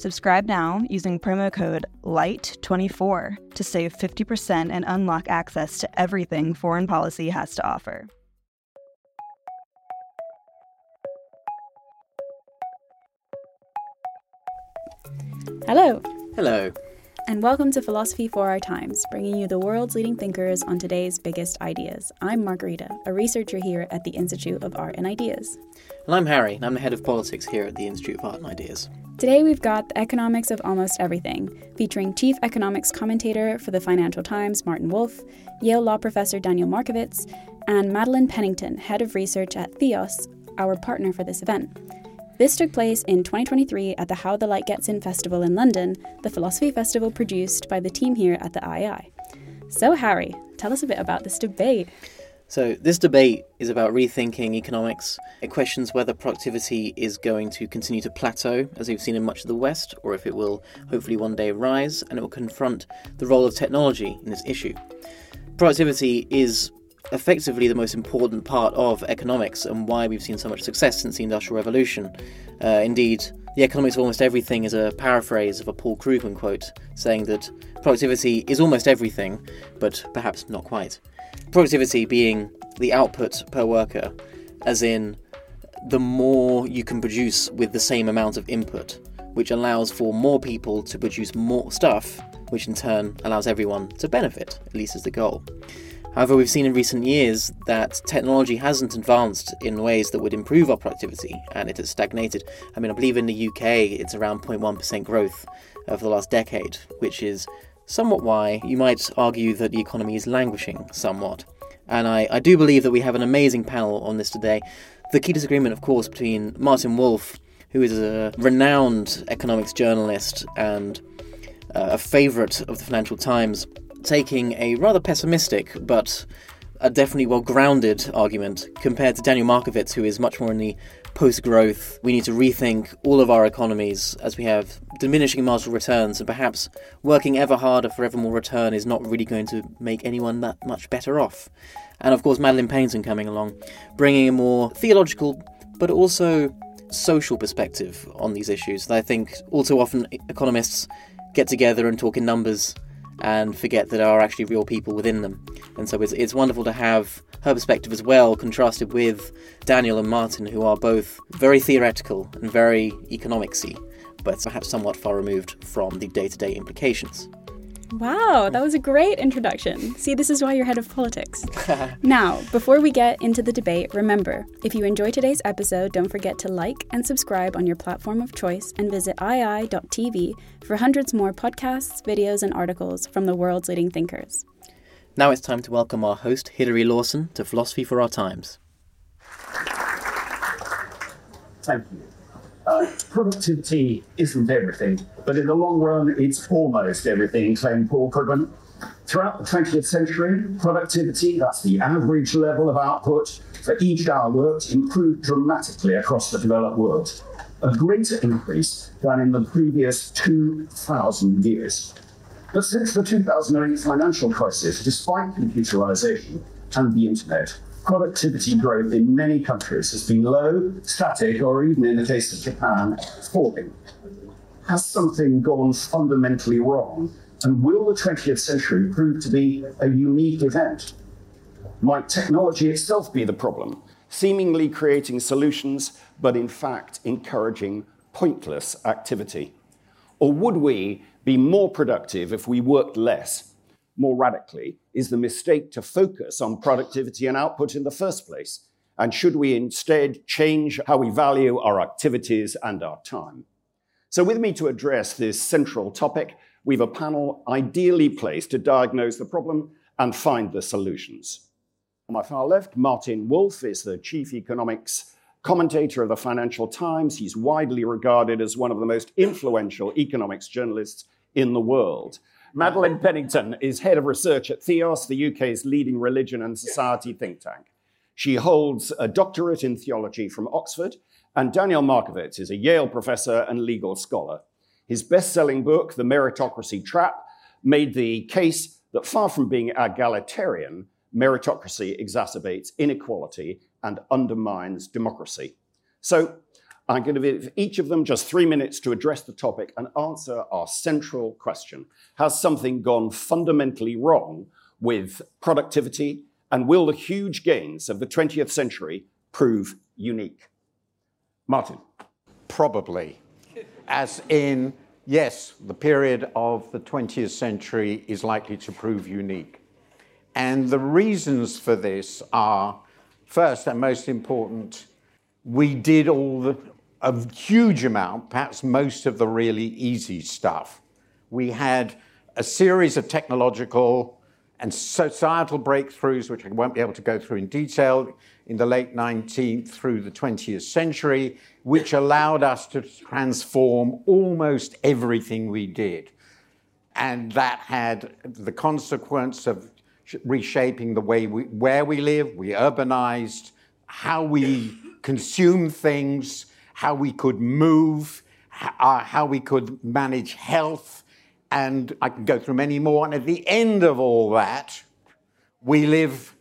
Subscribe now using promo code LIGHT24 to save 50% and unlock access to everything foreign policy has to offer. Hello, Hello. and welcome to Philosophy for Our Times, bringing you the world's leading thinkers on today's biggest ideas. I'm Margarita, a researcher here at the Institute of Art and Ideas. And I'm Harry, and I'm the head of politics here at the Institute of Art and Ideas. Today we've got the economics of almost everything, featuring chief economics commentator for the Financial Times, Martin Wolf, Yale law professor Daniel Markovits, and Madeleine Pennington, head of research at Theos, our partner for this event. This took place in 2023 at the How the Light Gets In Festival in London, the philosophy festival produced by the team here at the IAI. So, Harry, tell us a bit about this debate. So, this debate is about rethinking economics. It questions whether productivity is going to continue to plateau, as we've seen in much of the West, or if it will hopefully one day rise, and it will confront the role of technology in this issue. Productivity is effectively the most important part of economics and why we've seen so much success since the Industrial Revolution. Uh, indeed, the economics of almost everything is a paraphrase of a Paul Krugman quote, saying that productivity is almost everything, but perhaps not quite. Productivity being the output per worker, as in the more you can produce with the same amount of input, which allows for more people to produce more stuff, which in turn allows everyone to benefit, at least as the goal. However, we've seen in recent years that technology hasn't advanced in ways that would improve our productivity and it has stagnated. I mean, I believe in the UK it's around 0.1% growth over the last decade, which is somewhat why you might argue that the economy is languishing somewhat. And I, I do believe that we have an amazing panel on this today. The key disagreement, of course, between Martin Wolf, who is a renowned economics journalist and uh, a favourite of the Financial Times, taking a rather pessimistic but a definitely well grounded argument compared to Daniel Markovits, who is much more in the post growth. We need to rethink all of our economies as we have diminishing marginal returns, and perhaps working ever harder for ever more return is not really going to make anyone that much better off. And of course, Madeleine Pennington coming along, bringing a more theological but also social perspective on these issues. And I think all too often economists get together and talk in numbers and forget that there are actually real people within them. And so it's, it's wonderful to have her perspective as well, contrasted with Daniel and Martin, who are both very theoretical and very economicsy, but perhaps somewhat far removed from the day to day implications. Wow, that was a great introduction. See, this is why you're head of politics. now, before we get into the debate, remember if you enjoy today's episode, don't forget to like and subscribe on your platform of choice and visit IAI.tv for hundreds more podcasts, videos, and articles from the world's leading thinkers. Now it's time to welcome our host, Hilary Lawson, to Philosophy for Our Times. Thank you. Uh, productivity isn't everything, but in the long run, it's almost everything, claimed Paul Krugman. Throughout the 20th century, productivity, that's the average level of output for each hour worked, improved dramatically across the developed world. A greater increase than in the previous 2,000 years. But since the 2008 financial crisis, despite computerization and the internet, productivity growth in many countries has been low, static, or even in the case of Japan, falling. Has something gone fundamentally wrong? And will the 20th century prove to be a unique event? Might technology itself be the problem, seemingly creating solutions, but in fact encouraging pointless activity? Or would we be more productive if we worked less, more radically, is the mistake to focus on productivity and output in the first place? And should we instead change how we value our activities and our time? So, with me to address this central topic, we have a panel ideally placed to diagnose the problem and find the solutions. On my far left, Martin Wolf is the chief economics commentator of the Financial Times. He's widely regarded as one of the most influential economics journalists in the world. Madeleine Pennington is head of research at Theos, the UK's leading religion and society think tank. She holds a doctorate in theology from Oxford, and Daniel Markovits is a Yale professor and legal scholar. His best selling book, The Meritocracy Trap, made the case that far from being egalitarian, meritocracy exacerbates inequality and undermines democracy. So I'm going to give each of them just three minutes to address the topic and answer our central question Has something gone fundamentally wrong with productivity? And will the huge gains of the 20th century prove unique? Martin. Probably. As in, yes, the period of the 20th century is likely to prove unique. And the reasons for this are first and most important, we did all the, a huge amount, perhaps most of the really easy stuff. We had a series of technological and societal breakthroughs, which I won't be able to go through in detail, in the late 19th through the 20th century, which allowed us to transform almost everything we did. And that had the consequence of reshaping the way we, where we live, we urbanized, how we consume things, how we could move, uh, how we could manage health, and I can go through many more. And at the end of all that, we live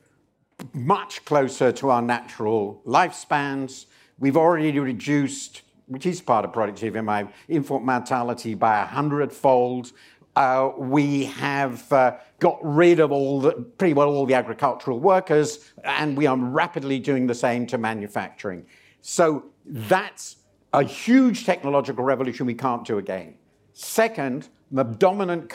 much closer to our natural lifespans. We've already reduced, which is part of productivity, my infant mortality by a hundredfold. Uh, we have uh, got rid of all the, pretty well all the agricultural workers, and we are rapidly doing the same to manufacturing. So that's a huge technological revolution we can't do again. Second, the dominant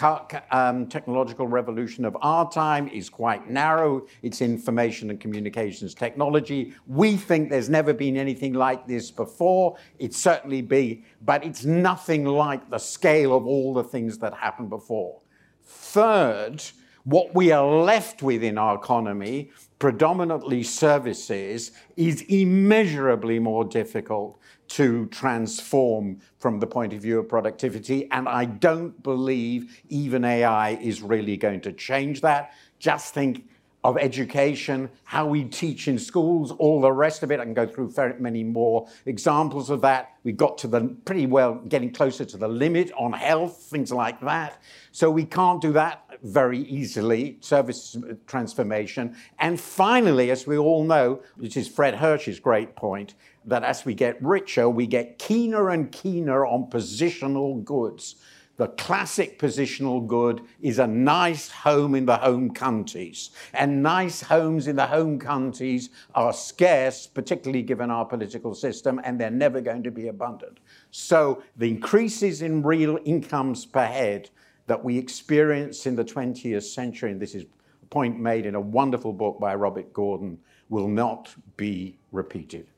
um, technological revolution of our time is quite narrow. It's information and communications technology. We think there's never been anything like this before. It certainly be, but it's nothing like the scale of all the things that happened before. Third, what we are left with in our economy, predominantly services, is immeasurably more difficult to transform from the point of view of productivity. And I don't believe even AI is really going to change that. Just think of education, how we teach in schools, all the rest of it. I can go through very many more examples of that. We got to the pretty well getting closer to the limit on health, things like that. So we can't do that very easily, service uh, transformation. And finally, as we all know, which is Fred Hirsch's great point, that as we get richer, we get keener and keener on positional goods. The classic positional good is a nice home in the home counties. And nice homes in the home counties are scarce, particularly given our political system, and they're never going to be abundant. So the increases in real incomes per head that we experience in the 20th century, and this is a point made in a wonderful book by Robert Gordon, will not be repeated.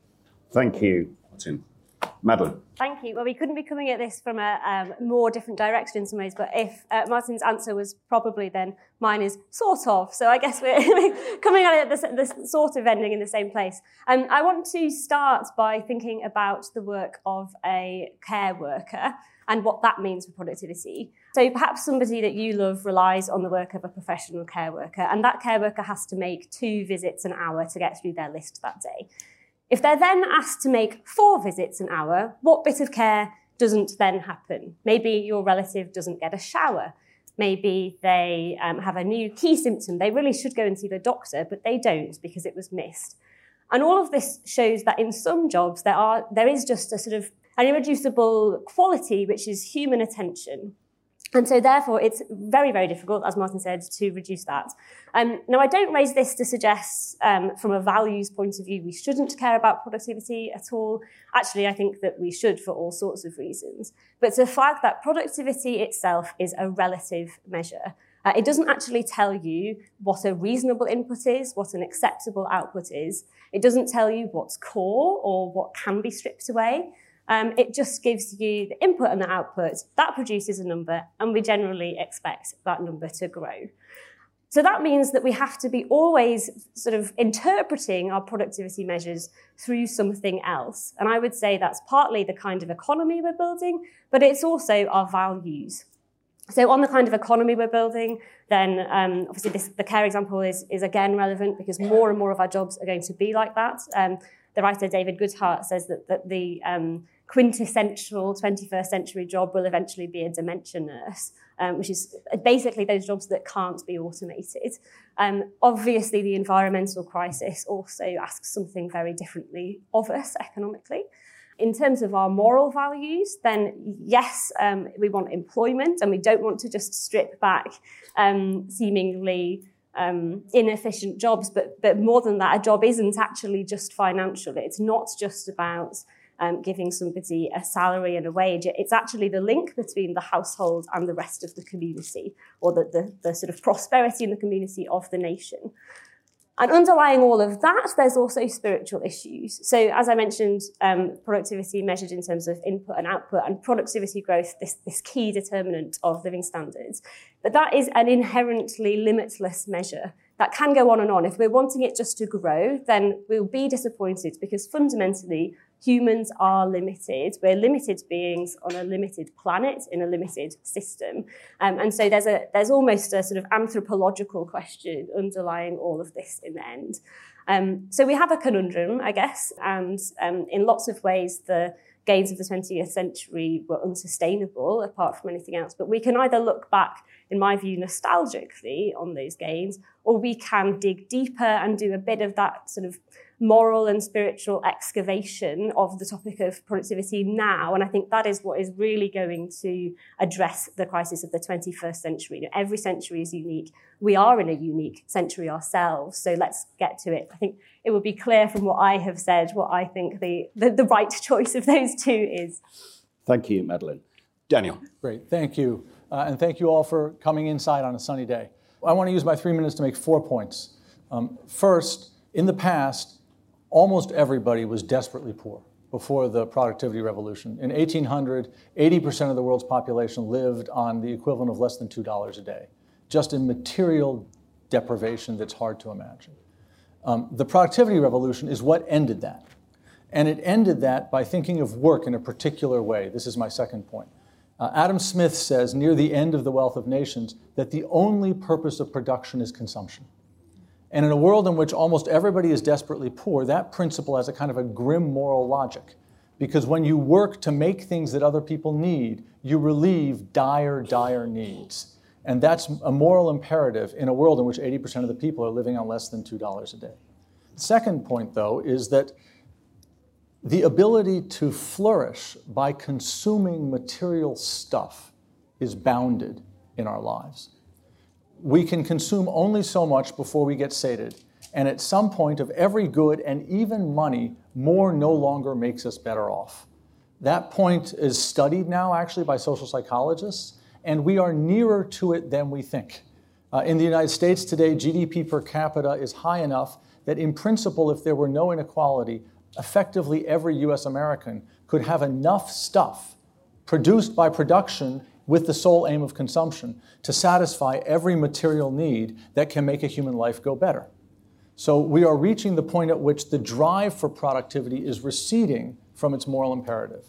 Thank you, Martin. Madeleine. Thank you. Well, we couldn't be coming at this from a um, more different direction in some ways, but if uh, Martin's answer was probably, then mine is sort of. So I guess we're coming at it at this, sort of ending in the same place. Um, I want to start by thinking about the work of a care worker and what that means for productivity. So perhaps somebody that you love relies on the work of a professional care worker, and that care worker has to make two visits an hour to get through their list that day. If they're then asked to make four visits an hour, what bit of care doesn't then happen? Maybe your relative doesn't get a shower. Maybe they um, have a new key symptom. They really should go and see the doctor, but they don't because it was missed. And all of this shows that in some jobs there are there is just a sort of an irreducible quality which is human attention and so, therefore, it's very, very difficult, as Martin said, to reduce that. Um, now, I don't raise this to suggest, um, from a values point of view, we shouldn't care about productivity at all. Actually, I think that we should for all sorts of reasons. But to flag that productivity itself is a relative measure. Uh, it doesn't actually tell you what a reasonable input is, what an acceptable output is. It doesn't tell you what's core or what can be stripped away. Um, it just gives you the input and the output. That produces a number, and we generally expect that number to grow. So that means that we have to be always sort of interpreting our productivity measures through something else. And I would say that's partly the kind of economy we're building, but it's also our values. So on the kind of economy we're building, then um, obviously this, the care example is, is again relevant because more and more of our jobs are going to be like that. Um, the writer David Goodhart says that, that the um, quintessential 21st century job will eventually be a dementia nurse, um, which is basically those jobs that can't be automated. Um, obviously, the environmental crisis also asks something very differently of us economically. In terms of our moral values, then yes, um, we want employment and we don't want to just strip back um, seemingly um, inefficient jobs, but, but more than that, a job isn't actually just financial. It's not just about um, giving somebody a salary and a wage. It's actually the link between the household and the rest of the community, or the, the, the sort of prosperity in the community of the nation. And underlying all of that, there's also spiritual issues. So, as I mentioned, um, productivity measured in terms of input and output, and productivity growth, this, this key determinant of living standards. But that is an inherently limitless measure that can go on and on. If we're wanting it just to grow, then we'll be disappointed because fundamentally, humans are limited. We're limited beings on a limited planet in a limited system. Um, and so there's, a, there's almost a sort of anthropological question underlying all of this in the end. Um, so we have a conundrum, I guess, and um, in lots of ways, the gains of the 20th century were unsustainable apart from anything else. But we can either look back, in my view, nostalgically on those gains, or we can dig deeper and do a bit of that sort of moral and spiritual excavation of the topic of productivity now. And I think that is what is really going to address the crisis of the 21st century. You know, every century is unique. We are in a unique century ourselves. So let's get to it. I think it will be clear from what I have said what I think the, the, the right choice of those two is. Thank you, Madeleine. Daniel. Great. Thank you. Uh, and thank you all for coming inside on a sunny day. I want to use my three minutes to make four points. Um, first, in the past, almost everybody was desperately poor before the productivity revolution. In 1800, 80% of the world's population lived on the equivalent of less than $2 a day, just in material deprivation that's hard to imagine. Um, the productivity revolution is what ended that. And it ended that by thinking of work in a particular way. This is my second point. Uh, Adam Smith says near the end of The Wealth of Nations that the only purpose of production is consumption. And in a world in which almost everybody is desperately poor, that principle has a kind of a grim moral logic. Because when you work to make things that other people need, you relieve dire, dire needs. And that's a moral imperative in a world in which 80% of the people are living on less than $2 a day. The second point, though, is that the ability to flourish by consuming material stuff is bounded in our lives we can consume only so much before we get sated. And at some point of every good and even money, more no longer makes us better off. That point is studied now actually by social psychologists, and we are nearer to it than we think. Uh, in the United States today, GDP per capita is high enough that, in principle, if there were no inequality, effectively every US American could have enough stuff produced by production with the sole aim of consumption to satisfy every material need that can make a human life go better. So we are reaching the point at which the drive for productivity is receding from its moral imperative.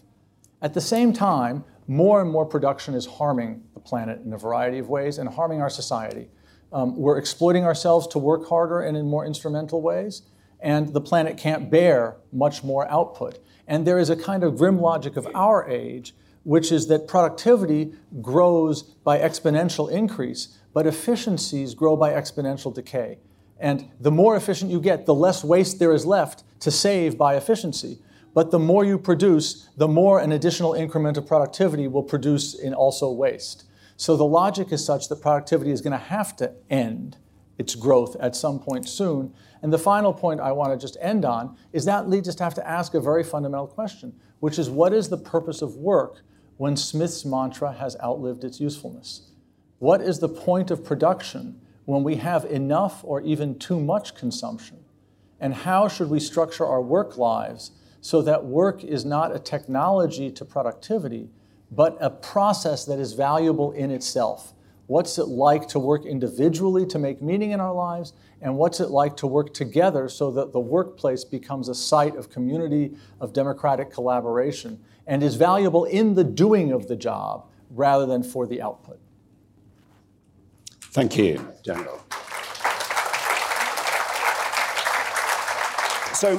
At the same time, more and more production is harming the planet in a variety of ways and harming our society. Um, we're exploiting ourselves to work harder and in more instrumental ways, and the planet can't bear much more output. And there is a kind of grim logic of our age which is that productivity grows by exponential increase, but efficiencies grow by exponential decay. And the more efficient you get, the less waste there is left to save by efficiency. But the more you produce, the more an additional increment of productivity will produce in also waste. So the logic is such that productivity is going to have to end its growth at some point soon. And the final point I want to just end on is that leads us to have to ask a very fundamental question, which is what is the purpose of work when Smith's mantra has outlived its usefulness. What is the point of production when we have enough or even too much consumption? And how should we structure our work lives so that work is not a technology to productivity, but a process that is valuable in itself? What's it like to work individually to make meaning in our lives? And what's it like to work together so that the workplace becomes a site of community, of democratic collaboration, and is valuable in the doing of the job rather than for the output? Thank you, Daniel. So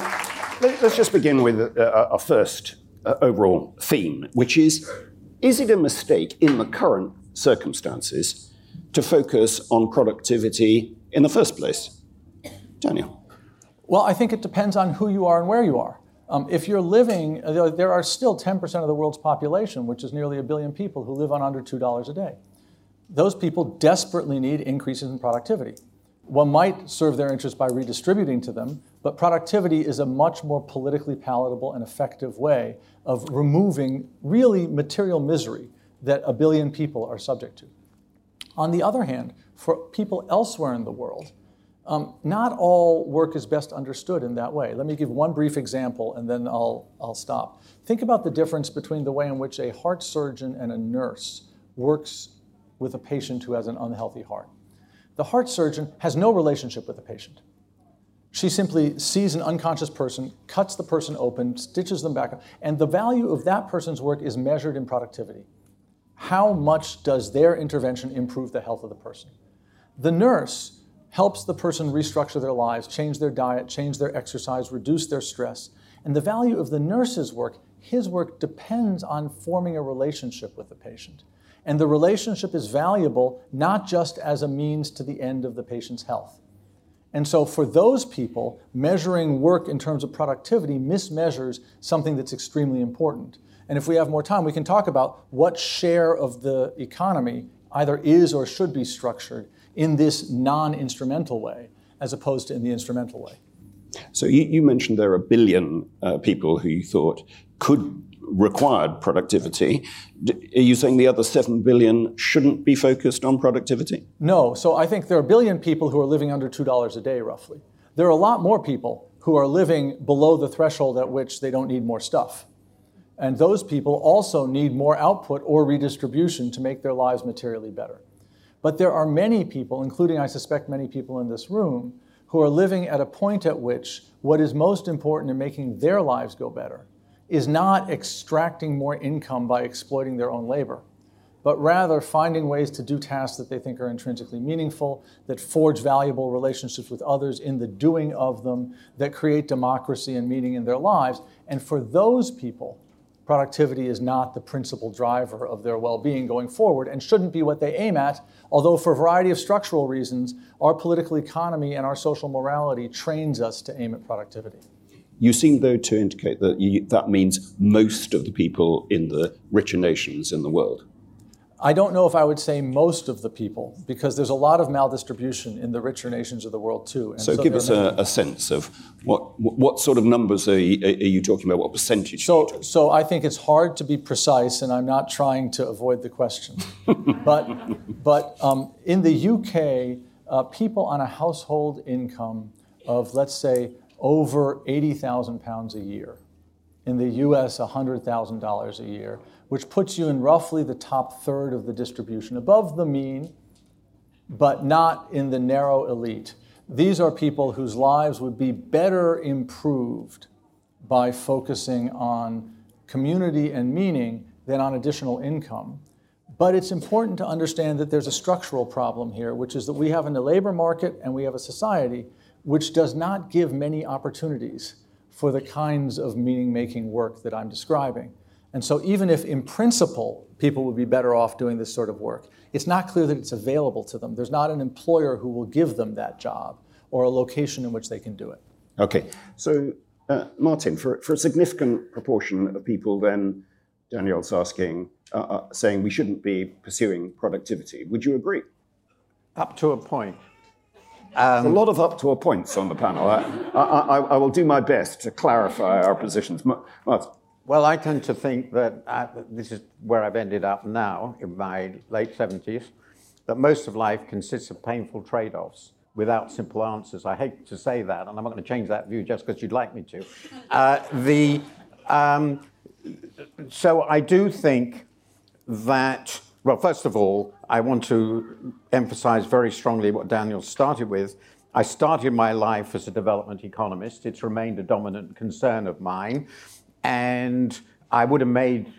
let's just begin with a, a first uh, overall theme, which is is it a mistake in the current circumstances to focus on productivity in the first place? Daniel. Well, I think it depends on who you are and where you are. Um, if you're living, uh, there are still 10% of the world's population, which is nearly a billion people, who live on under $2 a day. Those people desperately need increases in productivity. One might serve their interests by redistributing to them, but productivity is a much more politically palatable and effective way of removing really material misery that a billion people are subject to. On the other hand, for people elsewhere in the world, um, not all work is best understood in that way. Let me give one brief example and then I'll, I'll stop. Think about the difference between the way in which a heart surgeon and a nurse works with a patient who has an unhealthy heart. The heart surgeon has no relationship with the patient. She simply sees an unconscious person, cuts the person open, stitches them back, up, and the value of that person's work is measured in productivity. How much does their intervention improve the health of the person? The nurse helps the person restructure their lives, change their diet, change their exercise, reduce their stress. And the value of the nurse's work, his work depends on forming a relationship with the patient. And the relationship is valuable not just as a means to the end of the patient's health. And so, for those people, measuring work in terms of productivity mismeasures something that's extremely important. And if we have more time, we can talk about what share of the economy either is or should be structured in this non instrumental way, as opposed to in the instrumental way. So, you, you mentioned there are a billion uh, people who you thought could required productivity. Are you saying the other 7 billion shouldn't be focused on productivity? No. So I think there are a billion people who are living under $2 a day, roughly. There are a lot more people who are living below the threshold at which they don't need more stuff. And those people also need more output or redistribution to make their lives materially better. But there are many people, including I suspect many people in this room, who are living at a point at which what is most important in making their lives go better is not extracting more income by exploiting their own labor, but rather finding ways to do tasks that they think are intrinsically meaningful, that forge valuable relationships with others in the doing of them, that create democracy and meaning in their lives. And for those people, productivity is not the principal driver of their well being going forward and shouldn't be what they aim at, although, for a variety of structural reasons, our political economy and our social morality trains us to aim at productivity. You seem, though, to indicate that you, that means most of the people in the richer nations in the world. I don't know if I would say most of the people, because there's a lot of maldistribution in the richer nations of the world too. So, so, give us a, a, sense of what what sort of numbers are you, are you talking about? What percentage? So, so I think it's hard to be precise, and I'm not trying to avoid the question. but but um, in the UK, uh, people on a household income of let's say over 80,000 pounds a year. In the US, $100,000 a year, which puts you in roughly the top third of the distribution, above the mean, but not in the narrow elite. These are people whose lives would be better improved by focusing on community and meaning than on additional income. But it's important to understand that there's a structural problem here, which is that we have the labor market and we have a society which does not give many opportunities for the kinds of meaning making work that I'm describing. And so, even if in principle people would be better off doing this sort of work, it's not clear that it's available to them. There's not an employer who will give them that job or a location in which they can do it. Okay. So, uh, Martin, for, for a significant proportion of people, then Daniel's asking, uh, uh, saying we shouldn't be pursuing productivity. Would you agree? Up to a point. Um, a lot of up to a points on the panel. I, I, I, will do my best to clarify our positions. Martin. Well, I tend to think that uh, this is where I've ended up now in my late 70s, that most of life consists of painful trade offs without simple answers. I hate to say that, and I'm not going to change that view just because you'd like me to. Uh, the, um, so I do think that, well, first of all, I want to emphasize very strongly what Daniel started with. I started my life as a development economist. It's remained a dominant concern of mine. And I would have made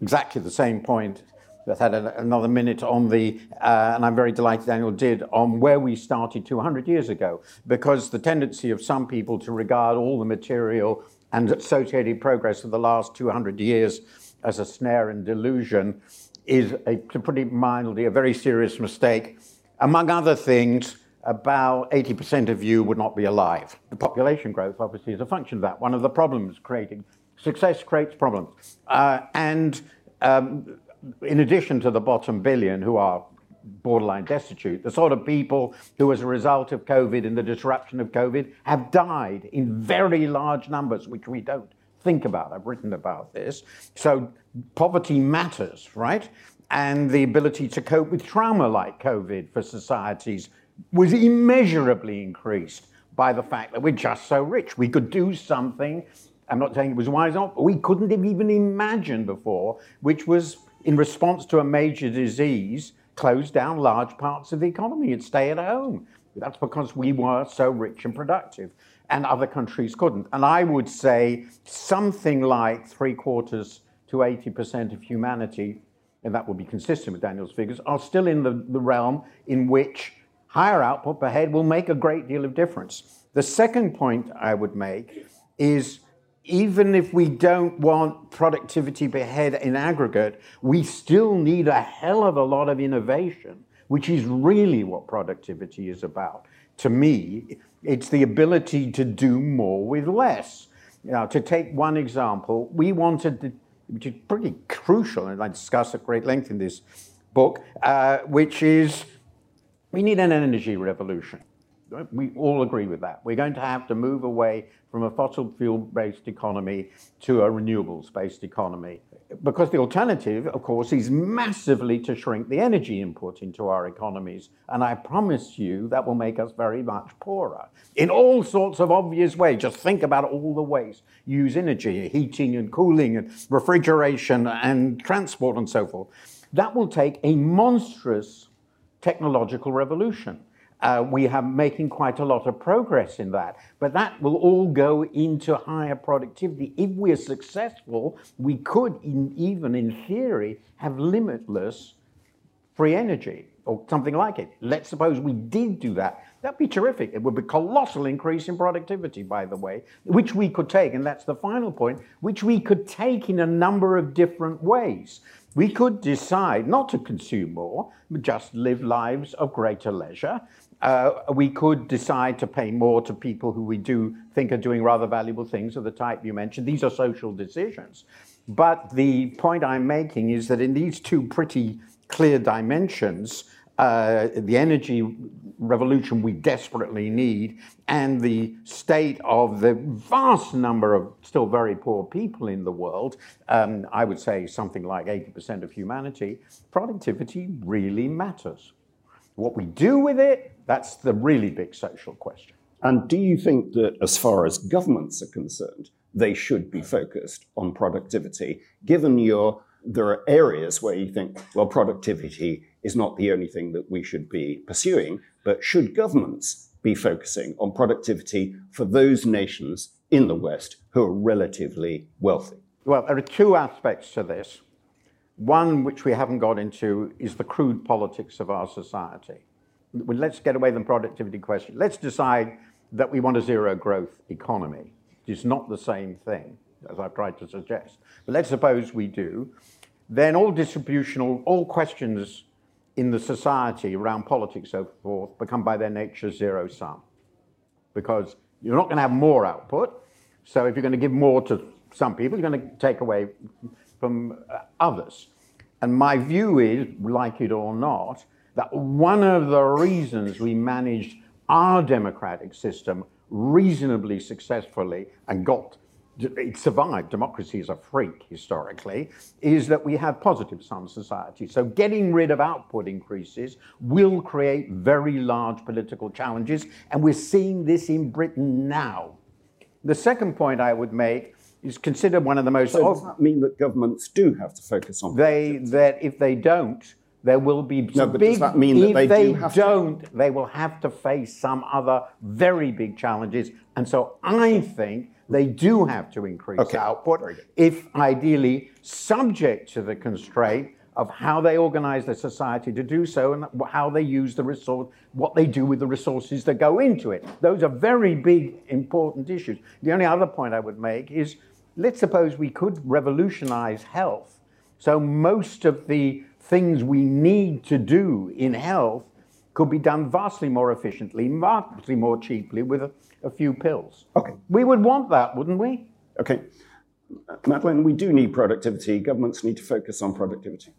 exactly the same point that had another minute on the, uh, and I'm very delighted Daniel did, on where we started 200 years ago, because the tendency of some people to regard all the material and associated progress of the last 200 years as a snare and delusion is, a, to put it mildly, a very serious mistake. Among other things, about 80% of you would not be alive. The population growth, obviously, is a function of that. One of the problems creating success creates problems. Uh, and um, in addition to the bottom billion who are borderline destitute, the sort of people who, as a result of COVID and the disruption of COVID, have died in very large numbers, which we don't think about. I've written about this. So poverty matters, right? And the ability to cope with trauma like COVID for societies was immeasurably increased by the fact that we're just so rich. We could do something, I'm not saying it was wise enough, we couldn't have even imagined before, which was in response to a major disease, close down large parts of the economy and stay at home. That's because we were so rich and productive, and other countries couldn't. And I would say something like three quarters to 80% of humanity, and that would be consistent with Daniel's figures, are still in the, the realm in which higher output per head will make a great deal of difference. The second point I would make is even if we don't want productivity per head in aggregate, we still need a hell of a lot of innovation, which is really what productivity is about. To me, it's the ability to do more with less. Know, to take one example, we wanted, to, which is pretty crucial, and I discuss at great length in this book, uh, which is we need an energy revolution. We all agree with that. We're going to have to move away from a fossil fuel based economy to a renewables based economy. Because the alternative, of course, is massively to shrink the energy input into our economies. And I promise you that will make us very much poorer in all sorts of obvious ways. Just think about all the ways you use energy, heating and cooling and refrigeration and transport and so forth. That will take a monstrous technological revolution. Uh, we are making quite a lot of progress in that, but that will all go into higher productivity. If we're successful, we could, in, even in theory, have limitless free energy or something like it. Let's suppose we did do that. That'd be terrific. It would be a colossal increase in productivity, by the way, which we could take, and that's the final point, which we could take in a number of different ways. We could decide not to consume more, but just live lives of greater leisure. Uh, we could decide to pay more to people who we do think are doing rather valuable things of the type you mentioned. These are social decisions. But the point I'm making is that in these two pretty clear dimensions, uh, the energy revolution we desperately need and the state of the vast number of still very poor people in the world, um, I would say something like 80% of humanity, productivity really matters. What we do with it, that's the really big social question. And do you think that, as far as governments are concerned, they should be focused on productivity, given your there are areas where you think, well, productivity is not the only thing that we should be pursuing, but should governments be focusing on productivity for those nations in the West who are relatively wealthy? Well, there are two aspects to this. One, which we haven't got into, is the crude politics of our society. Let's get away from productivity question. Let's decide that we want a zero growth economy. It's not the same thing, as I've tried to suggest. But let's suppose we do. Then all distributional, all questions in the society around politics, so forth, become by their nature zero sum. Because you're not going to have more output. So if you're going to give more to some people, you're going to take away from uh, others. And my view is, like it or not, that one of the reasons we managed our democratic system reasonably successfully and got it survived, democracy is a freak historically, is that we have positive sum society. So getting rid of output increases will create very large political challenges, and we're seeing this in Britain now. The second point I would make is consider one of the most. So does that mean that governments do have to focus on? They that if they don't, there will be no, but big. Does that mean that if they, they do don't, to? they will have to face some other very big challenges. And so I think they do have to increase Okay. output, if ideally subject to the constraint of how they organize their society to do so and how they use the resource, what they do with the resources that go into it. Those are very big, important issues. The only other point I would make is let's suppose we could revolutionize health. So most of the things we need to do in health could be done vastly more efficiently, vastly more cheaply with a, a few pills. Okay. We would want that, wouldn't we? Okay. Madeleine, we do need productivity. Governments need to focus on productivity.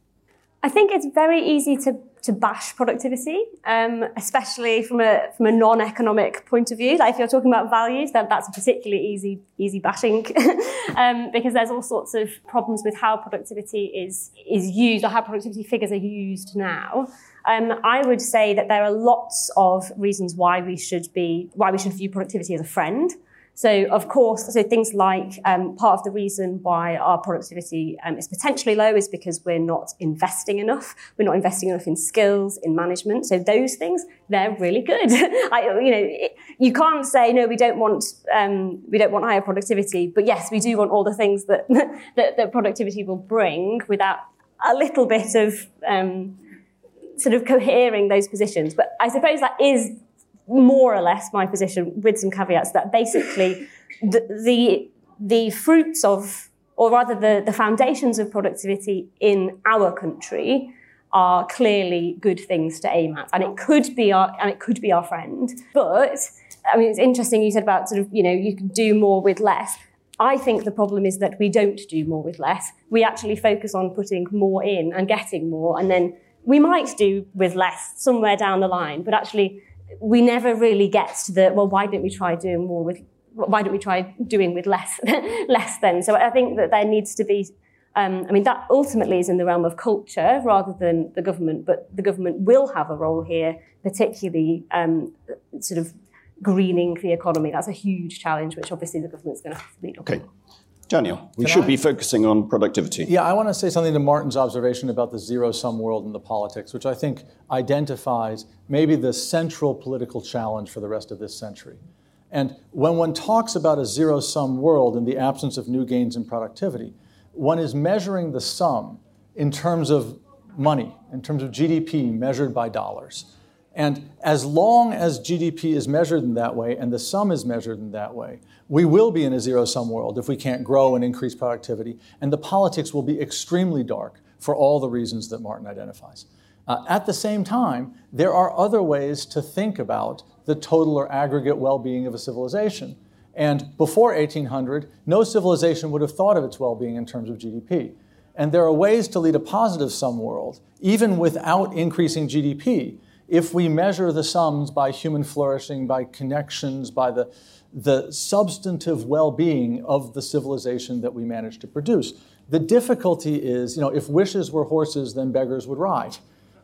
I think it's very easy to, to bash productivity, um, especially from a from a non-economic point of view. Like if you're talking about values, then that's a particularly easy easy bashing, um, because there's all sorts of problems with how productivity is is used or how productivity figures are used now. Um, I would say that there are lots of reasons why we should be why we should view productivity as a friend. So, of course, so things like um, part of the reason why our productivity um, is potentially low is because we're not investing enough. We're not investing enough in skills, in management. So those things, they're really good. I, you know, it, you can't say no. We don't want um, we don't want higher productivity, but yes, we do want all the things that that, that productivity will bring without a little bit of um, sort of cohering those positions. But I suppose that is more or less my position with some caveats that basically the, the, the fruits of, or rather the, the foundations of productivity in our country are clearly good things to aim at. And it could be our, and it could be our friend. But, I mean, it's interesting you said about sort of, you know, you can do more with less. I think the problem is that we don't do more with less. We actually focus on putting more in and getting more, and then we might do with less somewhere down the line, but actually we never really get to the well why don't we try doing more with why don't we try doing with less less then? So i think that there needs to be um, i mean that ultimately is in the realm of culture rather than the government but the government will have a role here particularly um, sort of greening the economy. That's a huge challenge which obviously the government's going to have to lead on Okay. Daniel, we should be focusing on productivity. Yeah, I want to say something to Martin's observation about the zero sum world and the politics, which I think identifies maybe the central political challenge for the rest of this century. And when one talks about a zero sum world in the absence of new gains in productivity, one is measuring the sum in terms of money, in terms of GDP measured by dollars. And as long as GDP is measured in that way and the sum is measured in that way, we will be in a zero sum world if we can't grow and increase productivity. And the politics will be extremely dark for all the reasons that Martin identifies. Uh, at the same time, there are other ways to think about the total or aggregate well being of a civilization. And before 1800, no civilization would have thought of its well being in terms of GDP. And there are ways to lead a positive sum world, even without increasing GDP, if we measure the sums by human flourishing, by connections, by the, the substantive well being of the civilization that we manage to produce. The difficulty is, you know, if wishes were horses, then beggars would ride.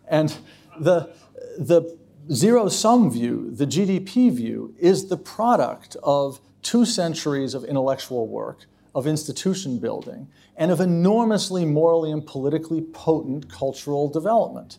And the, the zero sum view, the GDP view, is the product of two centuries of intellectual work, of institution building, and of enormously morally and politically potent cultural development.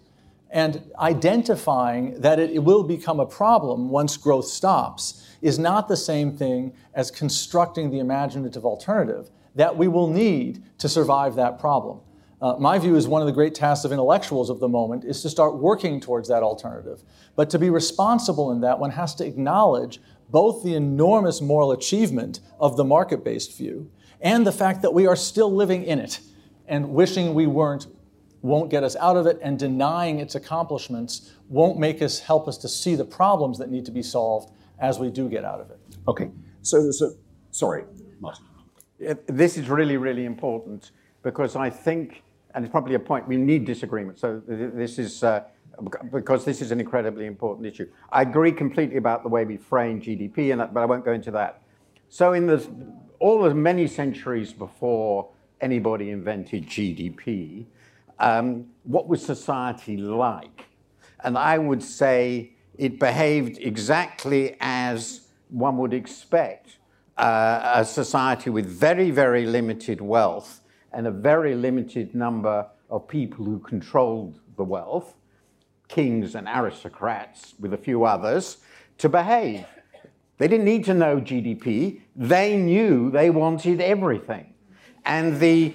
And identifying that it, will become a problem once growth stops is not the same thing as constructing the imaginative alternative that we will need to survive that problem. Uh, my view is one of the great tasks of intellectuals of the moment is to start working towards that alternative. But to be responsible in that, one has to acknowledge both the enormous moral achievement of the market based view and the fact that we are still living in it. And wishing we weren't won't get us out of it, and denying its accomplishments won't make us help us to see the problems that need to be solved as we do get out of it. Okay. So there's a. Sorry, Martin. This is really, really important because I think, and it's probably a point, we need disagreement. So this is, uh, because this is an incredibly important issue. I agree completely about the way we frame GDP, and that, but I won't go into that. So, in the, all the many centuries before anybody invented GDP, um, what was society like? And I would say it behaved exactly as one would expect uh, a society with very, very limited wealth and a very limited number of people who controlled the wealth, kings and aristocrats, with a few others, to behave. They didn't need to know GDP, they knew they wanted everything. And the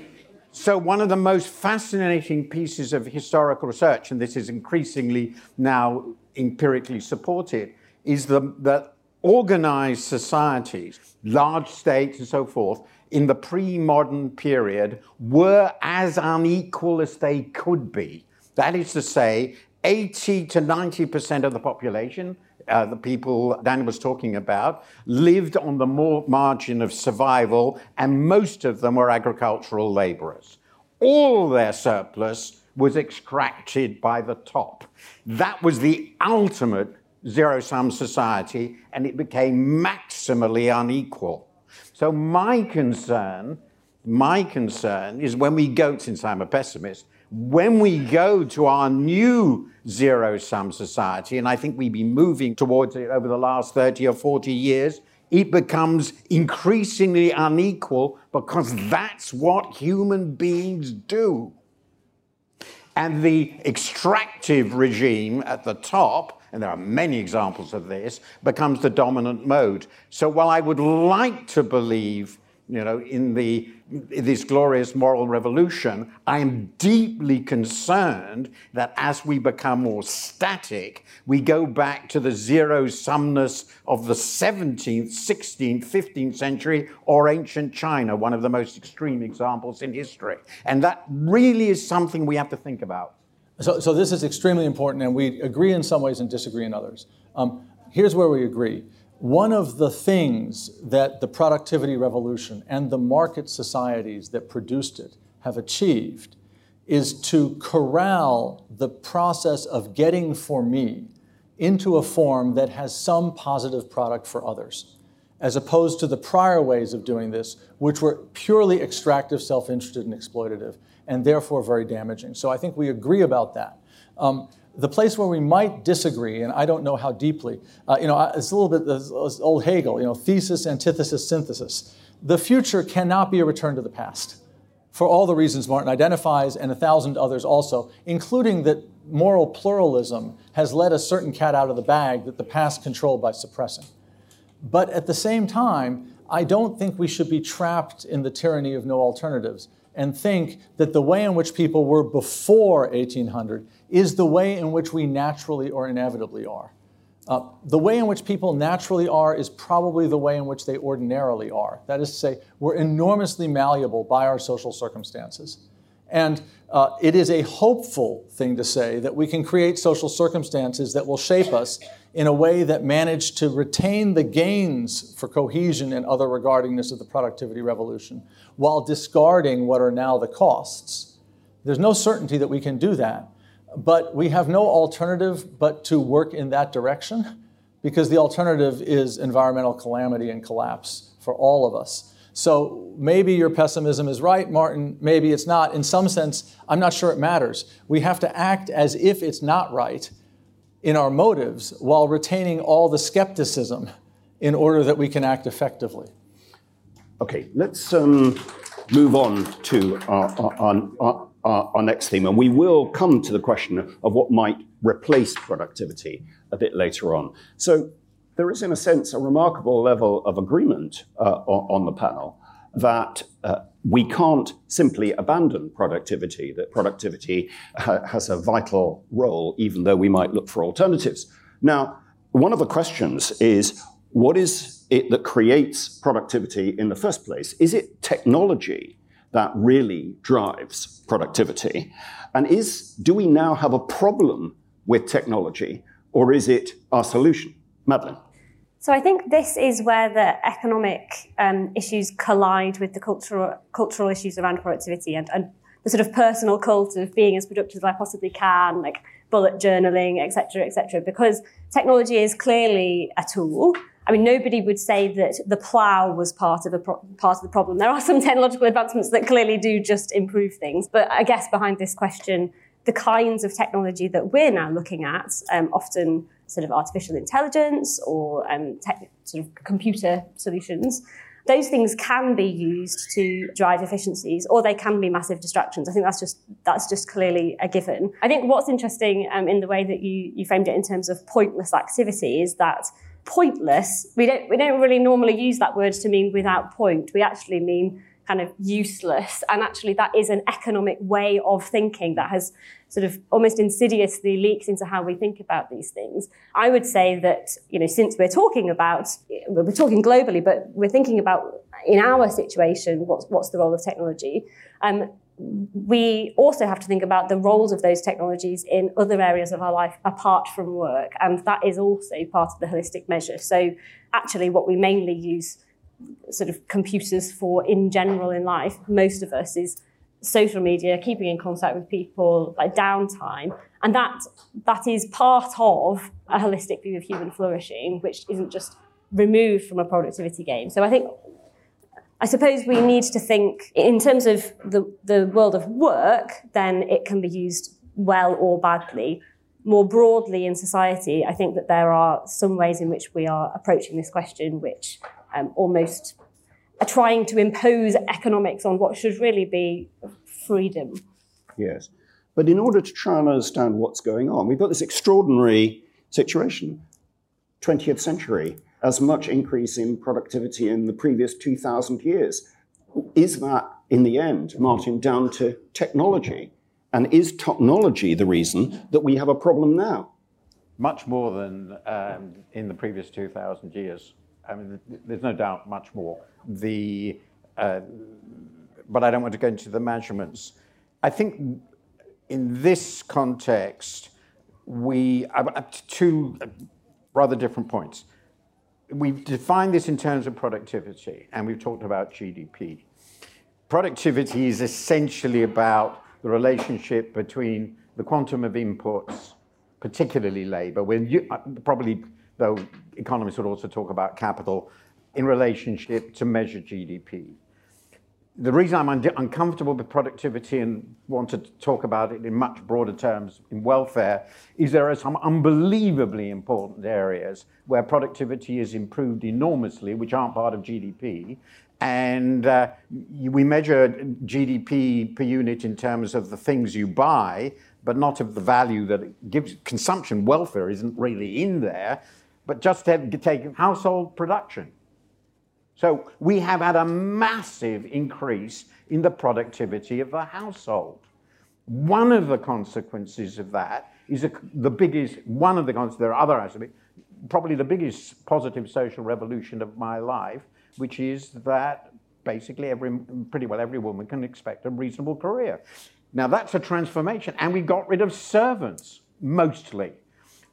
so, one of the most fascinating pieces of historical research, and this is increasingly now empirically supported, is the, that organized societies, large states and so forth, in the pre modern period were as unequal as they could be. That is to say, 80 to 90% of the population, uh, the people Dan was talking about, lived on the margin of survival, and most of them were agricultural laborers. All their surplus was extracted by the top. That was the ultimate zero sum society, and it became maximally unequal. So, my concern, my concern is when we go, since I'm a pessimist, when we go to our new zero sum society, and I think we've been moving towards it over the last 30 or 40 years, it becomes increasingly unequal because that's what human beings do. And the extractive regime at the top, and there are many examples of this, becomes the dominant mode. So while I would like to believe you know, in the this glorious moral revolution, I am deeply concerned that as we become more static, we go back to the zero sumness of the 17th, 16th, 15th century or ancient China, one of the most extreme examples in history. And that really is something we have to think about. So, so this is extremely important, and we agree in some ways and disagree in others. Um, here's where we agree. One of the things that the productivity revolution and the market societies that produced it have achieved is to corral the process of getting for me into a form that has some positive product for others, as opposed to the prior ways of doing this, which were purely extractive, self interested, and exploitative, and therefore very damaging. So I think we agree about that. Um, the place where we might disagree, and I don't know how deeply, uh, you know, it's a little bit old Hegel, you know, thesis, antithesis, synthesis. The future cannot be a return to the past for all the reasons Martin identifies and a thousand others also, including that moral pluralism has let a certain cat out of the bag that the past controlled by suppressing. But at the same time, I don't think we should be trapped in the tyranny of no alternatives and think that the way in which people were before 1800 is the way in which we naturally or inevitably are. Uh, the way in which people naturally are is probably the way in which they ordinarily are. That is to say, we're enormously malleable by our social circumstances. And uh, it is a hopeful thing to say that we can create social circumstances that will shape us in a way that manage to retain the gains for cohesion and other regardingness of the productivity revolution while discarding what are now the costs. There's no certainty that we can do that. But we have no alternative but to work in that direction because the alternative is environmental calamity and collapse for all of us. So maybe your pessimism is right, Martin, maybe it's not. In some sense, I'm not sure it matters. We have to act as if it's not right in our motives while retaining all the skepticism in order that we can act effectively. Okay, let's um, move on to our, our, our, our, our next theme, and we will come to the question of what might replace productivity a bit later on. So, there is, in a sense, a remarkable level of agreement uh, on the panel that uh, we can't simply abandon productivity, that productivity ha- has a vital role, even though we might look for alternatives. Now, one of the questions is what is it that creates productivity in the first place? Is it technology that really drives productivity? And is, do we now have a problem with technology or is it our solution? Madeleine. So I think this is where the economic um, issues collide with the cultural cultural issues around productivity and, and the sort of personal cult of being as productive as I possibly can, like bullet journaling, etc., etc. Because technology is clearly a tool, I mean, nobody would say that the plough was part of a pro- part of the problem. There are some technological advancements that clearly do just improve things, but I guess behind this question, the kinds of technology that we're now looking at, um, often sort of artificial intelligence or um, tech, sort of computer solutions, those things can be used to drive efficiencies or they can be massive distractions. I think that's just that's just clearly a given. I think what's interesting um, in the way that you, you framed it in terms of pointless activity is that pointless, we don't we don't really normally use that word to mean without point. We actually mean kind of useless. And actually, that is an economic way of thinking that has sort of almost insidiously leaked into how we think about these things. I would say that, you know, since we're talking about, we're talking globally, but we're thinking about in our situation, what's, what's the role of technology? Um, we also have to think about the roles of those technologies in other areas of our life apart from work. And that is also part of the holistic measure. So actually, what we mainly use sort of computers for in general in life, most of us is social media, keeping in contact with people, like downtime. And that that is part of a holistic view of human flourishing, which isn't just removed from a productivity game. So I think I suppose we need to think in terms of the, the world of work, then it can be used well or badly. More broadly in society, I think that there are some ways in which we are approaching this question which um, almost are trying to impose economics on what should really be freedom. Yes. But in order to try and understand what's going on, we've got this extraordinary situation. 20th century, as much increase in productivity in the previous 2,000 years. Is that, in the end, Martin, down to technology? And is technology the reason that we have a problem now? Much more than um, in the previous 2,000 years. I mean, there's no doubt much more. The, uh, but I don't want to go into the measurements. I think in this context, we have two rather different points. We've defined this in terms of productivity, and we've talked about GDP. Productivity is essentially about the relationship between the quantum of inputs, particularly labor, when you uh, probably though economists would also talk about capital in relationship to measure GDP. The reason I'm un- uncomfortable with productivity and want to talk about it in much broader terms in welfare is there are some unbelievably important areas where productivity is improved enormously, which aren't part of GDP. And uh, we measure GDP per unit in terms of the things you buy, but not of the value that it gives. Consumption welfare isn't really in there but just take household production. So we have had a massive increase in the productivity of the household. One of the consequences of that is the biggest, one of the consequences, there are other aspects, probably the biggest positive social revolution of my life, which is that basically every, pretty well every woman can expect a reasonable career. Now that's a transformation, and we got rid of servants, mostly.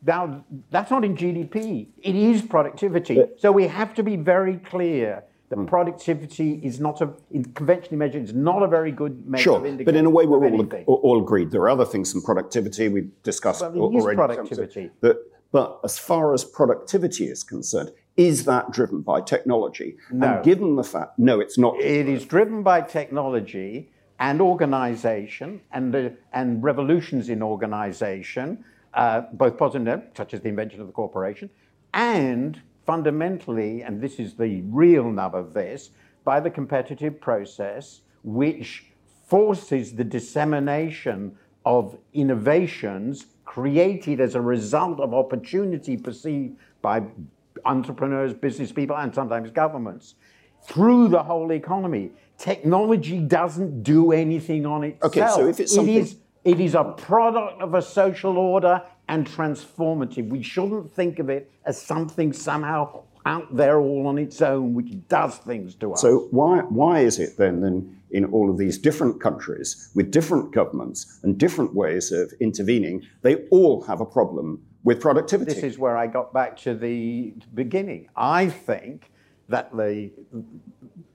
Now, that's not in GDP, it is productivity. so we have to be very clear that hmm. productivity is not a, conventionally measured, it's not a very good measure. Sure, but in a way, we're all, all, agreed. There are other things than productivity we've discussed well, already. productivity. But, but as far as productivity is concerned, is that driven by technology? No. And given the fact, no, it's not. It is driven by technology and organization and, uh, and revolutions in organization uh, both positive, such as the invention of the corporation, and fundamentally, and this is the real nub of this, by the competitive process, which forces the dissemination of innovations created as a result of opportunity perceived by entrepreneurs, business people, and sometimes governments through the whole economy. Technology doesn't do anything on itself. Okay, so if it's something. It is it is a product of a social order and transformative. We shouldn't think of it as something somehow out there all on its own, which does things to us. So why why is it then then in all of these different countries with different governments and different ways of intervening, they all have a problem with productivity? This is where I got back to the beginning. I think that the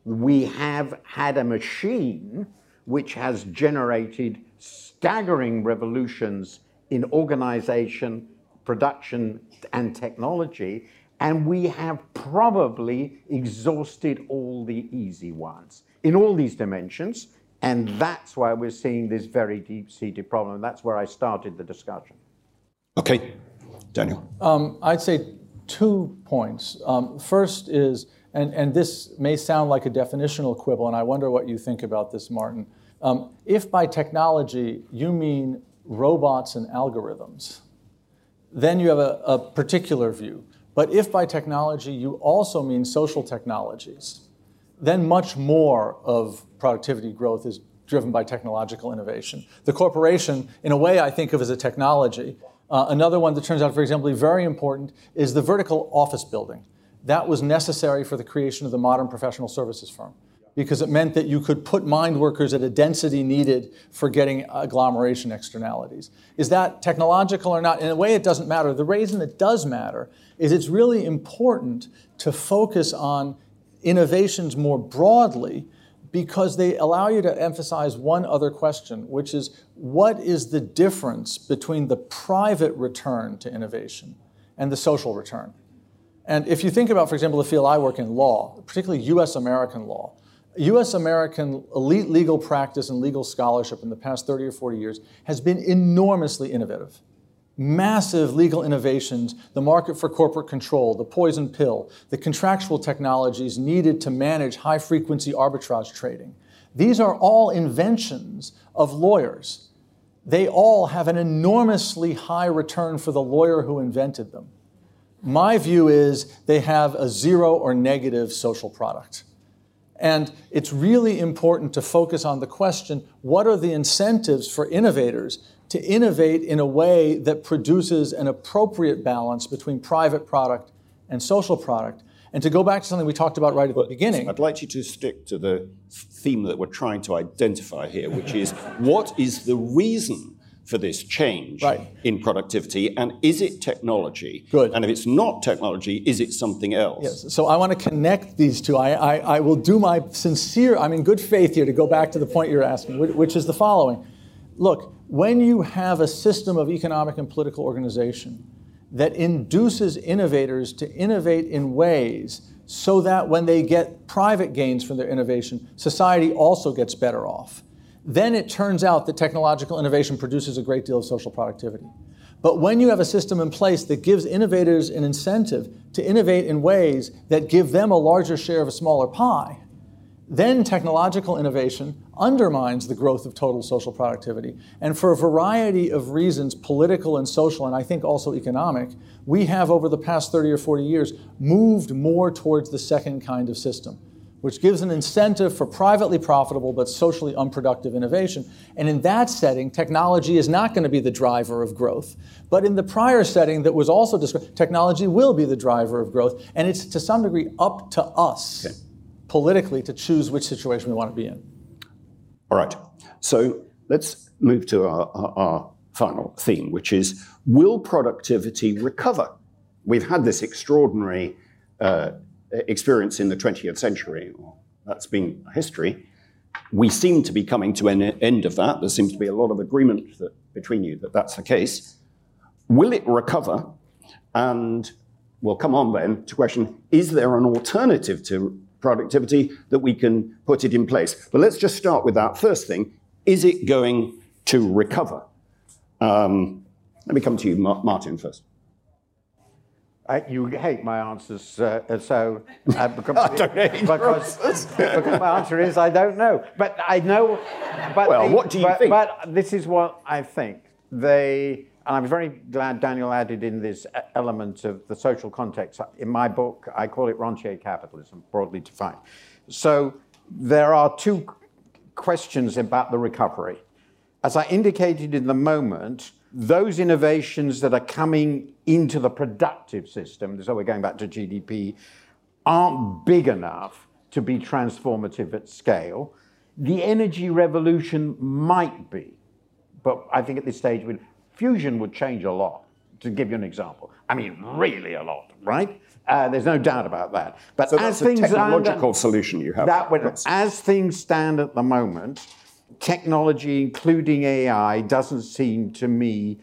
we have had a machine which has generated staggering revolutions in organization, production, and technology. and we have probably exhausted all the easy ones in all these dimensions. And that's why we're seeing this very deep seated problem. That's where I started the discussion. Okay, Daniel. Um, I'd say two points. Um, first is, and, and this may sound like a definitional quibble, and I wonder what you think about this, Martin. Um, if by technology you mean robots and algorithms, then you have a, a particular view. But if by technology you also mean social technologies, then much more of productivity growth is driven by technological innovation. The corporation, in a way, I think of as a technology. Uh, another one that turns out, for example, very important is the vertical office building. That was necessary for the creation of the modern professional services firm because it meant that you could put mind workers at a density needed for getting agglomeration externalities. Is that technological or not? In a way, it doesn't matter. The reason it does matter is it's really important to focus on innovations more broadly because they allow you to emphasize one other question, which is what is the difference between the private return to innovation and the social return? And if you think about, for example, the field I work in, law, particularly US American law, US American elite legal practice and legal scholarship in the past 30 or 40 years has been enormously innovative. Massive legal innovations, the market for corporate control, the poison pill, the contractual technologies needed to manage high frequency arbitrage trading. These are all inventions of lawyers. They all have an enormously high return for the lawyer who invented them. My view is they have a zero or negative social product. And it's really important to focus on the question what are the incentives for innovators to innovate in a way that produces an appropriate balance between private product and social product? And to go back to something we talked about right at the beginning. I'd like you to stick to the theme that we're trying to identify here, which is what is the reason for this change right. in productivity? And is it technology? Good. And if it's not technology, is it something else? Yes. So I want to connect these two. I, I, I will do my sincere, I'm in good faith here to go back to the point you're asking, which is the following. Look, when you have a system of economic and political organization that induces innovators to innovate in ways so that when they get private gains from their innovation, society also gets better off then it turns out that technological innovation produces a great deal of social productivity. But when you have a system in place that gives innovators an incentive to innovate in ways that give them a larger share of a smaller pie, then technological innovation undermines the growth of total social productivity. And for a variety of reasons, political and social, and I think also economic, we have over the past 30 or 40 years moved more towards the second kind of system which gives an incentive for privately profitable but socially unproductive innovation. And in that setting, technology is not going to be the driver of growth. But in the prior setting that was also described, technology will be the driver of growth. And it's to some degree up to us okay. politically to choose which situation we want to be in. All right. So let's move to our, our, our final theme, which is will productivity recover? We've had this extraordinary uh, experience in the 20th century. That's been history. We seem to be coming to an end of that. There seems to be a lot of agreement that, between you that that's the case. Will it recover? And we'll come on then to question is there an alternative to productivity that we can put it in place? But let's just start with that first thing. Is it going to recover? Um, let me come to you, Martin, first. I, you hate my answers, uh, so because, I don't hate because, because my answer is I don't know. But I know. But well, what do you but, think? But this is what I think. They, and I'm very glad Daniel added in this element of the social context. In my book, I call it rentier capitalism, broadly defined. So there are two questions about the recovery. As I indicated in the moment, those innovations that are coming into the productive system, so we're going back to GDP, aren't big enough to be transformative at scale. The energy revolution might be, but I think at this stage, fusion would change a lot. To give you an example, I mean, really a lot, right? Uh, there's no doubt about that. But so as things technological solution you have. That would, as things stand at the moment, technology, including AI, doesn't seem to me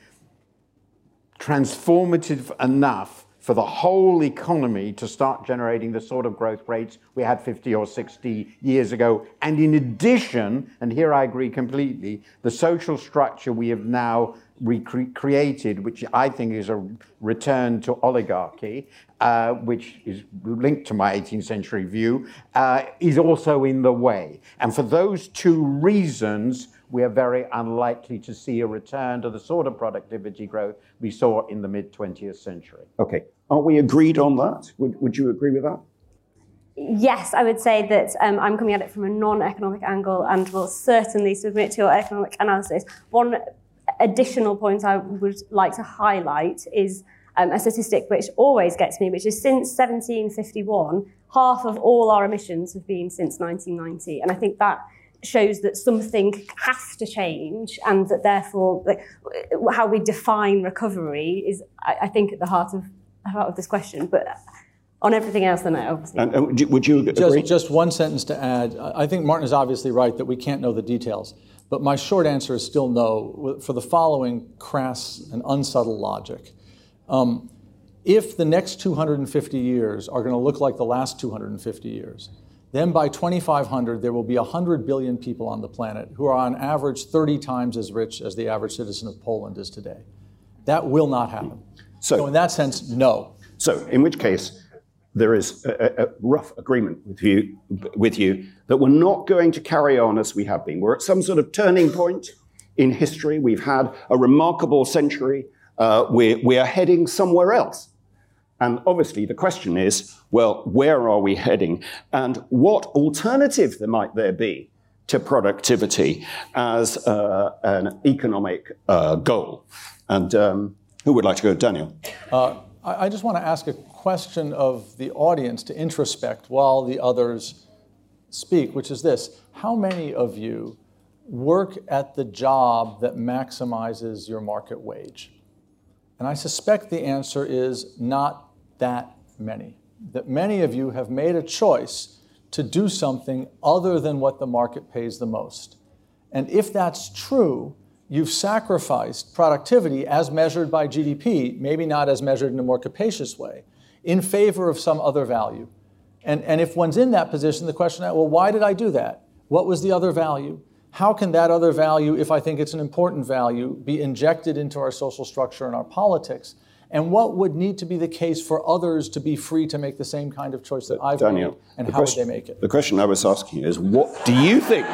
transformative enough for the whole economy to start generating the sort of growth rates we had 50 or 60 years ago. And in addition, and here I agree completely, the social structure we have now recreated, which I think is a return to oligarchy, uh, which is linked to my 18th century view, uh, is also in the way. And for those two reasons, we are very unlikely to see a return to the sort of productivity growth we saw in the mid 20th century. Okay. Are we agreed on that? Would, would you agree with that? Yes, I would say that um, I'm coming at it from a non economic angle and will certainly submit to your economic analysis. One additional point I would like to highlight is um, a statistic which always gets me, which is since 1751, half of all our emissions have been since 1990. And I think that shows that something has to change and that therefore like, how we define recovery is I, I think at the heart of heart of this question but on everything else then I obviously and, uh, would you agree? Just, just one sentence to add. I think Martin is obviously right that we can't know the details but my short answer is still no. For the following crass and unsubtle logic. Um, if the next 250 years are going to look like the last 250 years then by 2500, there will be 100 billion people on the planet who are on average 30 times as rich as the average citizen of Poland is today. That will not happen. So, so in that sense, no. So, in which case, there is a, a, rough agreement with you, with you that we're not going to carry on as we have been. We're at some sort of turning point in history. We've had a remarkable century. Uh, we're, we are heading somewhere else. And obviously, the question is well, where are we heading? And what alternative there might there be to productivity as uh, an economic uh, goal? And um, who would like to go? Daniel. Uh, I just want to ask a question of the audience to introspect while the others speak, which is this How many of you work at the job that maximizes your market wage? And I suspect the answer is not that many. That many of you have made a choice to do something other than what the market pays the most. And if that's true, you've sacrificed productivity as measured by GDP, maybe not as measured in a more capacious way, in favor of some other value. And, and if one's in that position, the question is, well, why did I do that? What was the other value? How can that other value, if I think it's an important value, be injected into our social structure and our politics? And what would need to be the case for others to be free to make the same kind of choice that I've Daniel, made? And how question, would they make it? The question I was asking is what do you think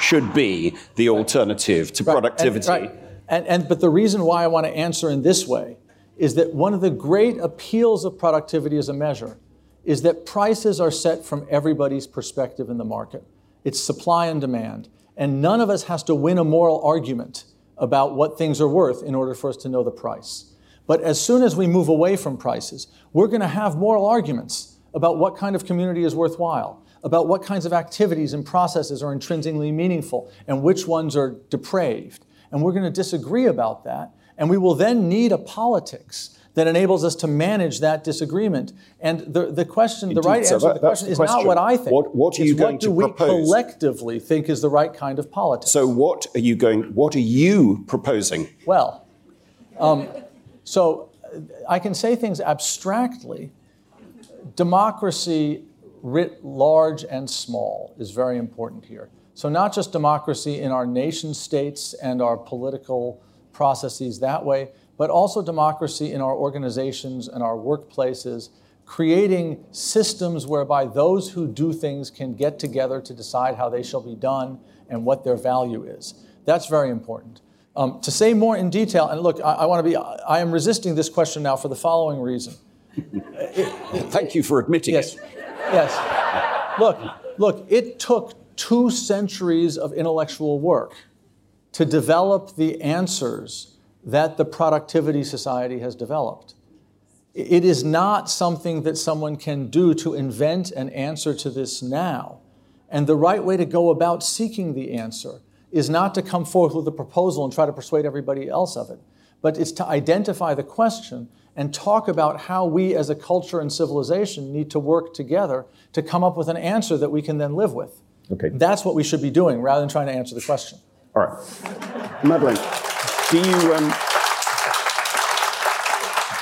should be the alternative to right. productivity? And, right. And, and, but the reason why I want to answer in this way is that one of the great appeals of productivity as a measure is that prices are set from everybody's perspective in the market. It's supply and demand. And none of us has to win a moral argument about what things are worth in order for us to know the price. But as soon as we move away from prices, we're going to have moral arguments about what kind of community is worthwhile, about what kinds of activities and processes are intrinsically meaningful, and which ones are depraved. And we're going to disagree about that. And we will then need a politics that enables us to manage that disagreement. And the, the question, Indeed, the right so answer that, to the question is question. not what I think. What, what are you going what do we collectively think is the right kind of politics? So what are you going? What are you proposing? Well, um, so I can say things abstractly. Democracy, writ large and small, is very important here. So, not just democracy in our nation states and our political processes that way, but also democracy in our organizations and our workplaces, creating systems whereby those who do things can get together to decide how they shall be done and what their value is. That's very important. Um, to say more in detail, and look, I, I want to be, I am resisting this question now for the following reason. It, it, Thank you for admitting yes, it. Yes. Look, look, it took two centuries of intellectual work to develop the answers that the productivity society has developed. It is not something that someone can do to invent an answer to this now. And the right way to go about seeking the answer is not to come forth with a proposal and try to persuade everybody else of it, but it's to identify the question and talk about how we as a culture and civilization need to work together to come up with an answer that we can then live with. Okay. That's what we should be doing rather than trying to answer the question. All right. Madeleine, do you, um,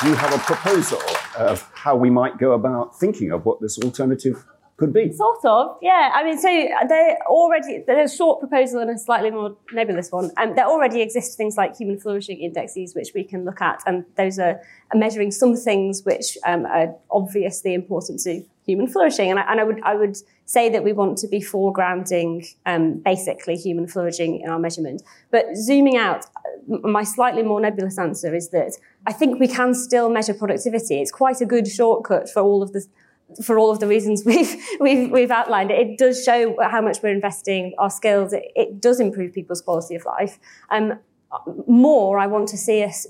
do you have a proposal of how we might go about thinking of what this alternative could be. Sort of, yeah. I mean, so they already, there's a short proposal and a slightly more nebulous one. Um, there already exist things like human flourishing indexes, which we can look at. And those are, are measuring some things which um, are obviously important to human flourishing. And I, and I, would, I would say that we want to be foregrounding um, basically human flourishing in our measurement. But zooming out, my slightly more nebulous answer is that I think we can still measure productivity. It's quite a good shortcut for all of the for all of the reasons we've we've we've outlined, it does show how much we're investing our skills. It, it does improve people's quality of life. Um, more, I want to see us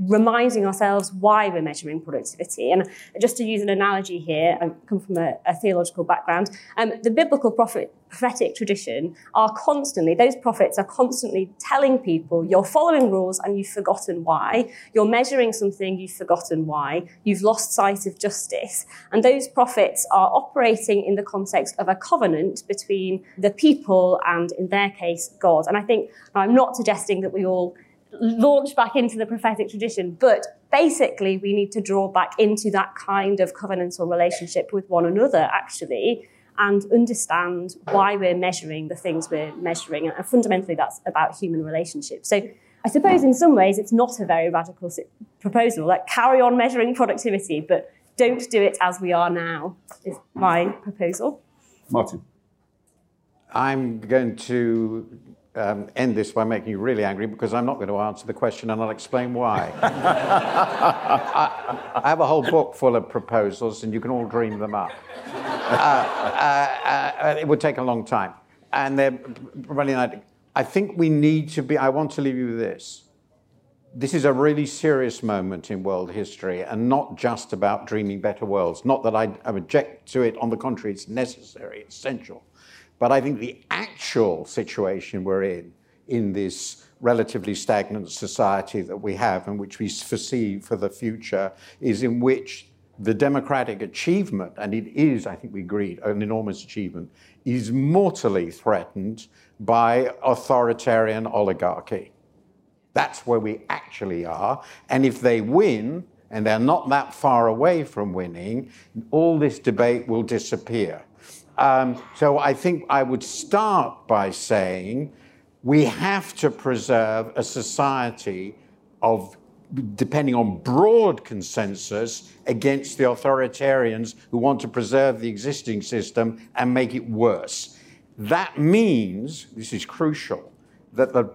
reminding ourselves why we're measuring productivity. And just to use an analogy here, I come from a, a theological background, um, the biblical prophet, prophetic tradition are constantly, those prophets are constantly telling people, you're following rules and you've forgotten why. You're measuring something, you've forgotten why. You've lost sight of justice. And those prophets are operating in the context of a covenant between the people and, in their case, God. And I think, I'm not suggesting that we all launch back into the prophetic tradition, but basically we need to draw back into that kind of covenantal relationship with one another, actually, and understand why we're measuring the things we're measuring. And fundamentally, that's about human relationships. So I suppose in some ways it's not a very radical proposal. Like carry on measuring productivity, but don't do it as we are now, is my proposal. Martin. I'm going to um, end this by making you really angry because I'm not going to answer the question and I'll explain why. I, I, have a whole book full of proposals and you can all dream them up. Uh, uh, uh, it would take a long time. And they're running out. I think we need to be, I want to leave you with this. This is a really serious moment in world history and not just about dreaming better worlds. Not that I, I object to it, on the contrary, it's necessary, essential. But I think the actual situation we're in, in this relatively stagnant society that we have and which we foresee for the future, is in which the democratic achievement, and it is, I think we agreed, an enormous achievement, is mortally threatened by authoritarian oligarchy. That's where we actually are. And if they win, and they're not that far away from winning, all this debate will disappear. Um, so I think I would start by saying we have to preserve a society of depending on broad consensus against the authoritarians who want to preserve the existing system and make it worse. That means, this is crucial, that the,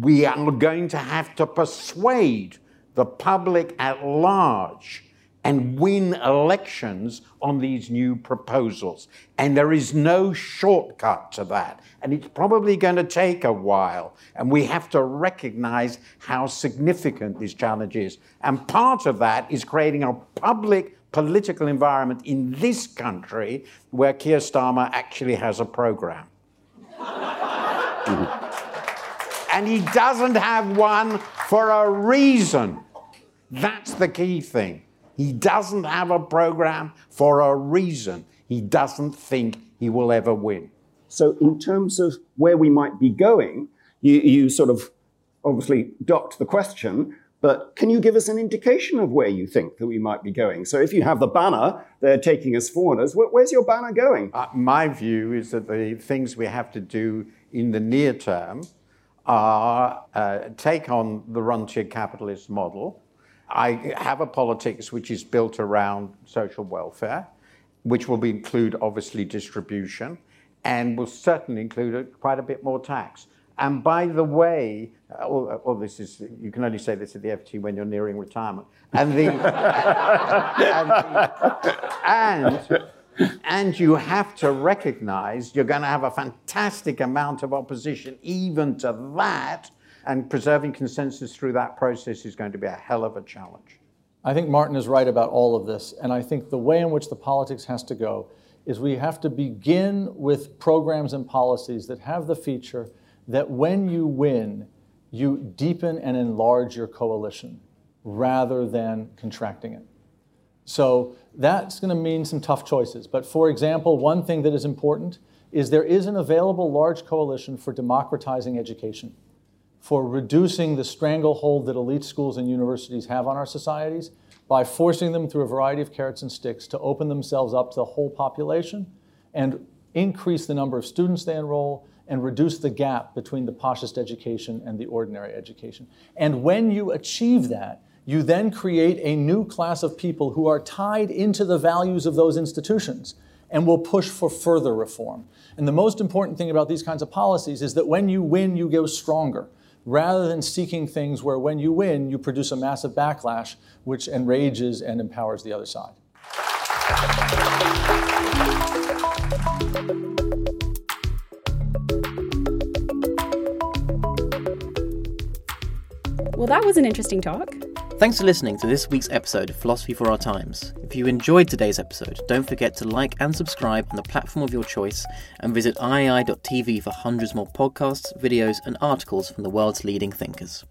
we are going to have to persuade the public at large and win elections on these new proposals. And there is no shortcut to that. And it's probably going to take a while. And we have to recognize how significant this challenge is. And part of that is creating a public political environment in this country where Keir Starmer actually has a program. and he doesn't have one for a reason. That's the key thing. He doesn't have a program for a reason. He doesn't think he will ever win. So, in terms of where we might be going, you, you sort of obviously docked the question, but can you give us an indication of where you think that we might be going? So, if you have the banner, they're taking us where, where's your banner going? Uh, my view is that the things we have to do in the near term are uh, take on the rentier capitalist model, I have a politics which is built around social welfare, which will include obviously distribution, and will certainly include quite a bit more tax. And by the way, uh, all, all, this is you can only say this at the FT when you're nearing retirement. And the, and, the, and, and you have to recognize you're going to have a fantastic amount of opposition even to that and preserving consensus through that process is going to be a hell of a challenge. I think Martin is right about all of this. And I think the way in which the politics has to go is we have to begin with programs and policies that have the feature that when you win, you deepen and enlarge your coalition rather than contracting it. So that's going to mean some tough choices. But for example, one thing that is important is there is an available large coalition for democratizing education for reducing the stranglehold that elite schools and universities have on our societies. by forcing them through a variety of carrots and sticks to open themselves up to the whole population and increase the number of students they enroll and reduce the gap between the poshest education and the ordinary education. And when you achieve that, you then create a new class of people who are tied into the values of those institutions and will push for further reform. And the most important thing about these kinds of policies is that when you win, you go stronger, rather than seeking things where when you win, you produce a massive backlash which enrages and empowers the other side. Well, that was an interesting talk. Thanks for listening to this week's episode of Philosophy for Our Times. If you enjoyed today's episode, don't forget to like and subscribe on the platform of your choice and visit iai.tv for hundreds more podcasts, videos, and articles from the world's leading thinkers.